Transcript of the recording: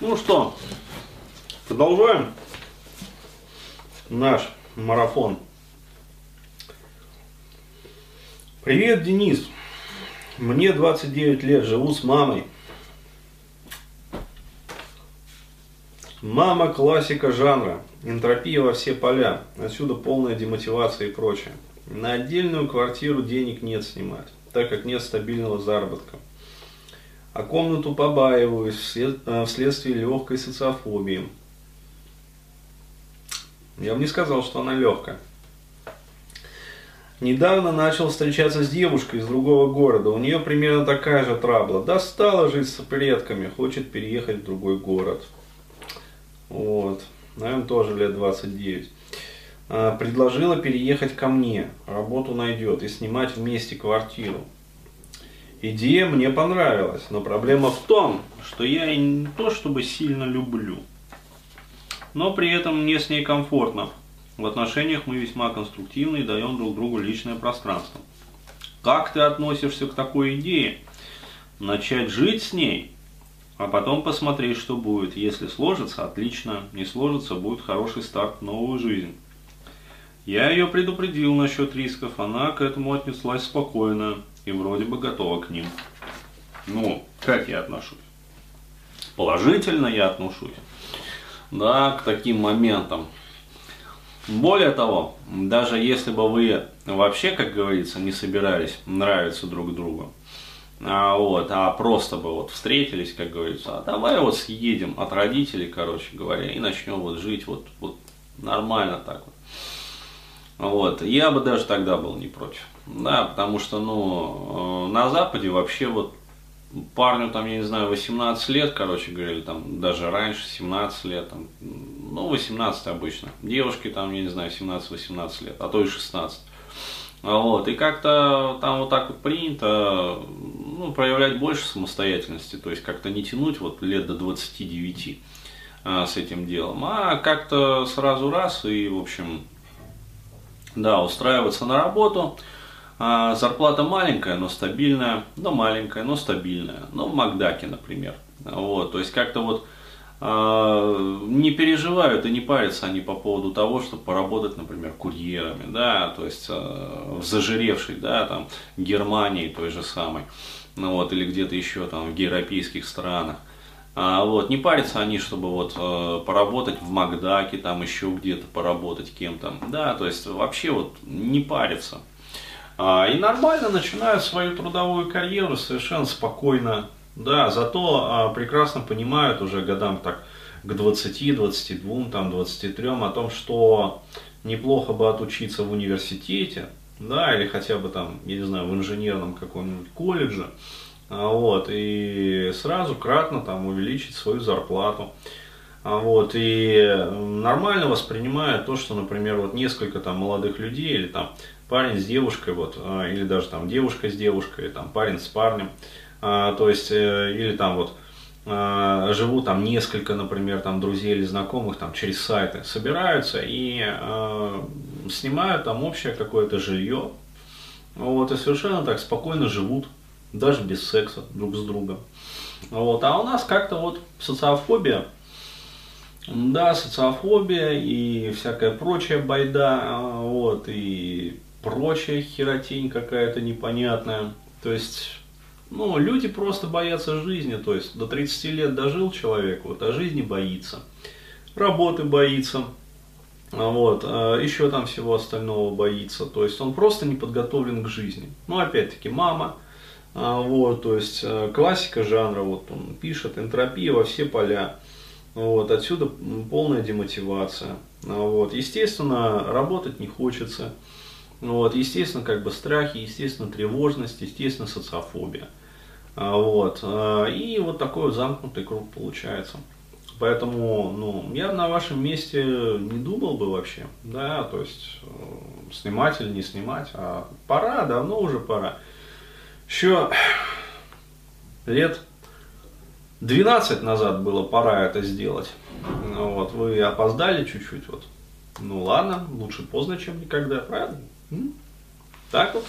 Ну что, продолжаем наш марафон. Привет, Денис. Мне 29 лет, живу с мамой. Мама классика жанра, энтропия во все поля, отсюда полная демотивация и прочее. На отдельную квартиру денег нет снимать, так как нет стабильного заработка. А комнату побаиваюсь вслед, э, вследствие легкой социофобии. Я бы не сказал, что она легкая. Недавно начал встречаться с девушкой из другого города. У нее примерно такая же трабла. Достала жить с предками, хочет переехать в другой город. Вот. Наверное, тоже лет 29. А, предложила переехать ко мне. Работу найдет и снимать вместе квартиру. Идея мне понравилась, но проблема в том, что я и не то чтобы сильно люблю. Но при этом мне с ней комфортно. В отношениях мы весьма конструктивны и даем друг другу личное пространство. Как ты относишься к такой идее? Начать жить с ней а потом посмотреть, что будет. Если сложится, отлично. Не сложится, будет хороший старт в новую жизнь. Я ее предупредил насчет рисков, она к этому отнеслась спокойно и вроде бы готова к ним. Ну, как я отношусь? Положительно я отношусь. Да, к таким моментам. Более того, даже если бы вы вообще, как говорится, не собирались нравиться друг другу, а, вот, а просто бы вот встретились, как говорится, а давай вот съедем от родителей, короче говоря, и начнем вот жить вот, вот нормально так вот. Вот, я бы даже тогда был не против. Да, потому что, ну, э, на Западе вообще вот парню там, я не знаю, 18 лет, короче говоря, или там даже раньше, 17 лет, там, ну, 18 обычно. Девушки там, я не знаю, 17-18 лет, а то и 16. Вот, и как-то там вот так вот принято ну, проявлять больше самостоятельности, то есть как-то не тянуть вот лет до 29 а, с этим делом, а как-то сразу раз и, в общем, да, устраиваться на работу. А, зарплата маленькая, но стабильная, да маленькая, но стабильная, ну в Макдаке, например. Вот, то есть как-то вот а, не переживают и не парятся они по поводу того, чтобы поработать, например, курьерами, да, то есть а, в зажиревшей, да, там, Германии той же самой, ну вот, или где-то еще там в европейских странах. А, вот, не парятся они, чтобы вот э, поработать в Макдаке, там еще где-то поработать кем-то, да, то есть вообще вот не парятся. А, и нормально начинают свою трудовую карьеру совершенно спокойно, да, зато а, прекрасно понимают уже годам так к 20, 22, там, 23 о том, что неплохо бы отучиться в университете, да, или хотя бы там, я не знаю, в инженерном каком-нибудь колледже, вот, и сразу кратно там увеличить свою зарплату. А, вот, и нормально воспринимают то, что, например, вот несколько там молодых людей, или там парень с девушкой, вот, а, или даже там девушка с девушкой, или, там парень с парнем, а, то есть, э, или там вот а, живут там несколько, например, там друзей или знакомых там через сайты, собираются и а, снимают там общее какое-то жилье, вот, и совершенно так спокойно живут, даже без секса друг с другом. Вот, а у нас как-то вот социофобия, да, социофобия и всякая прочая байда, вот, и прочая херотень какая-то непонятная. То есть ну, люди просто боятся жизни, то есть до 30 лет дожил человек, вот, а жизни боится. Работы боится, а вот, а еще там всего остального боится. То есть он просто не подготовлен к жизни. Ну, опять-таки, мама, а, вот, то есть э, классика жанра, вот он пишет, энтропия во все поля. Вот, отсюда полная демотивация. Вот, естественно, работать не хочется. Вот, естественно, как бы страхи, естественно, тревожность, естественно, социофобия. А, вот. А, и вот такой вот замкнутый круг получается. Поэтому, ну, я на вашем месте не думал бы вообще, да, то есть э, снимать или не снимать, а пора, давно уже пора. Еще лет 12 назад было пора это сделать. Ну, вот, вы опоздали чуть-чуть, вот. Ну ладно, лучше поздно, чем никогда, правильно? Так вот.